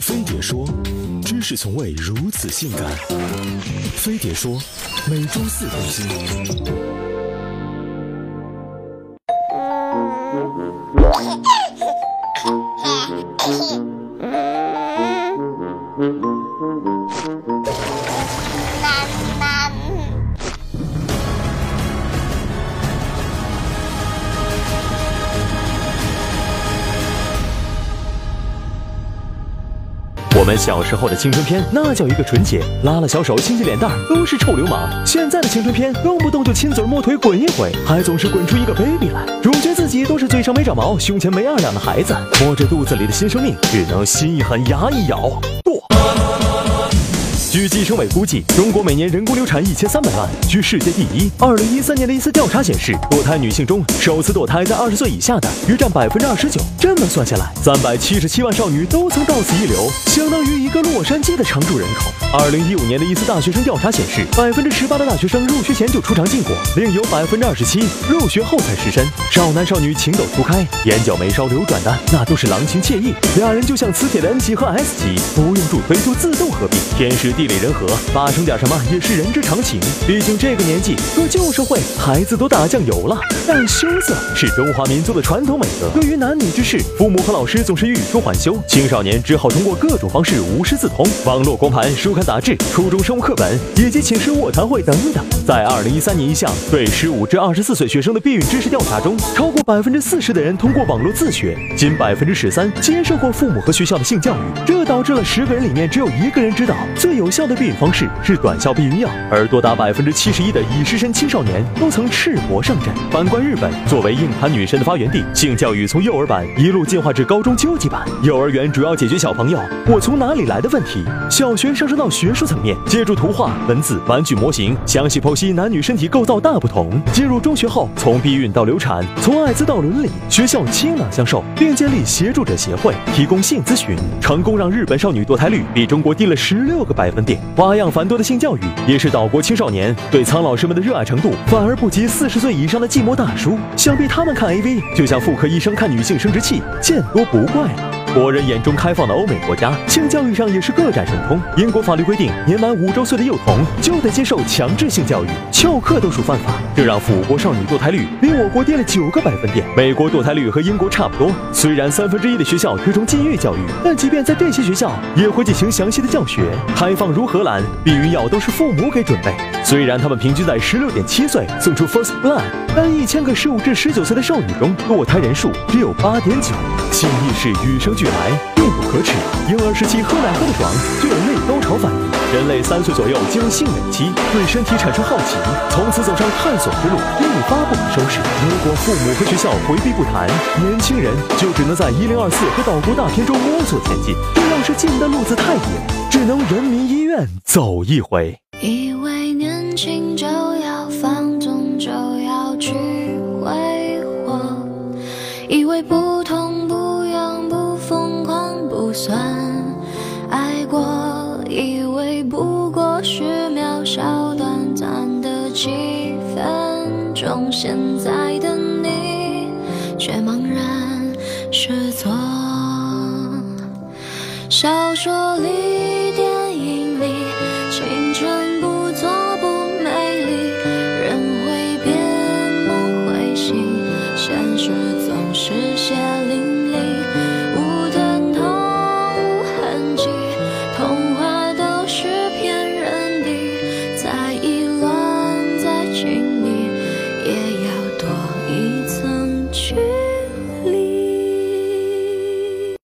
飞碟说，知识从未如此性感。飞碟说，每周四更新。我们小时候的青春片，那叫一个纯洁，拉拉小手，亲亲脸蛋，都是臭流氓。现在的青春片，动不动就亲嘴摸腿滚一回，还总是滚出一个 baby 来。主角自己都是嘴上没长毛，胸前没二两的孩子，摸着肚子里的新生命，只能心一狠，牙一咬，剁。据计生委估计，中国每年人工流产一千三百万，居世界第一。二零一三年的一次调查显示，堕胎女性中，首次堕胎在二十岁以下的约占百分之二十九。这么算下来，三百七十七万少女都曾到此一流，相当于一个洛杉矶的常住人口。二零一五年的一次大学生调查显示，百分之十八的大学生入学前就出场禁果，另有百分之二十七入学后才失身。少男少女情窦初开，眼角眉梢流转的那都是郎情妾意，俩人就像磁铁的 N 极和 S 极，不用助推就自动合并，天时地。里人和发生点什么也是人之常情，毕竟这个年纪和旧社会孩子都打酱油了。但羞涩是中华民族的传统美德，对于男女之事，父母和老师总是欲说还休，青少年只好通过各种方式无师自通，网络光盘、书刊杂志、初中生物课本以及寝室卧谈会等等。在二零一三年一项对十五至二十四岁学生的避孕知识调查中，超过百分之四十的人通过网络自学，仅百分之十三接受过父母和学校的性教育，这导致了十个人里面只有一个人知道最有。效的避孕方式是短效避孕药，而多达百分之七十一的已失身青少年都曾赤膊上阵。反观日本，作为硬盘女神的发源地，性教育从幼儿版一路进化至高中究极版。幼儿园主要解决小朋友“我从哪里来的”问题，小学上升到学术层面，借助图画、文字、玩具模型，详细剖析男女身体构造大不同。进入中学后，从避孕到流产，从艾滋到伦理，学校倾囊相授，并建立协助者协会，提供性咨询，成功让日本少女堕胎率比中国低了十六个百分。点花样繁多的性教育，也是岛国青少年对苍老师们的热爱程度，反而不及四十岁以上的寂寞大叔。想必他们看 AV，就像妇科医生看女性生殖器，见多不怪了。国人眼中开放的欧美国家，性教育上也是各展神通。英国法律规定，年满五周岁的幼童就得接受强制性教育，翘课都属犯法。这让腐国少女堕胎率比我国低了九个百分点。美国堕胎率和英国差不多。虽然三分之一的学校推崇禁欲教育，但即便在这些学校，也会进行详细的教学。开放如荷兰，避孕药都是父母给准备。虽然他们平均在十六点七岁送出 first blood，但一千个十五至十九岁的少女中，堕胎人数只有八点九。性意识与生俱来，并不可耻。婴儿时期喝奶喝的爽，就有内高潮反应。人类三岁左右进入性美期，对身体产生好奇，从此走上探索之路，一发不可收拾。如果父母和学校回避不谈，年轻人就只能在一零二四和岛国大片中摸索前进。这要是进的路子太野，只能人民医院走一回。以为年轻就要放纵，就要去挥霍，以为不痛不。算爱过，以为不过是渺小短暂的几分钟，现在的你却茫然失措。小说里。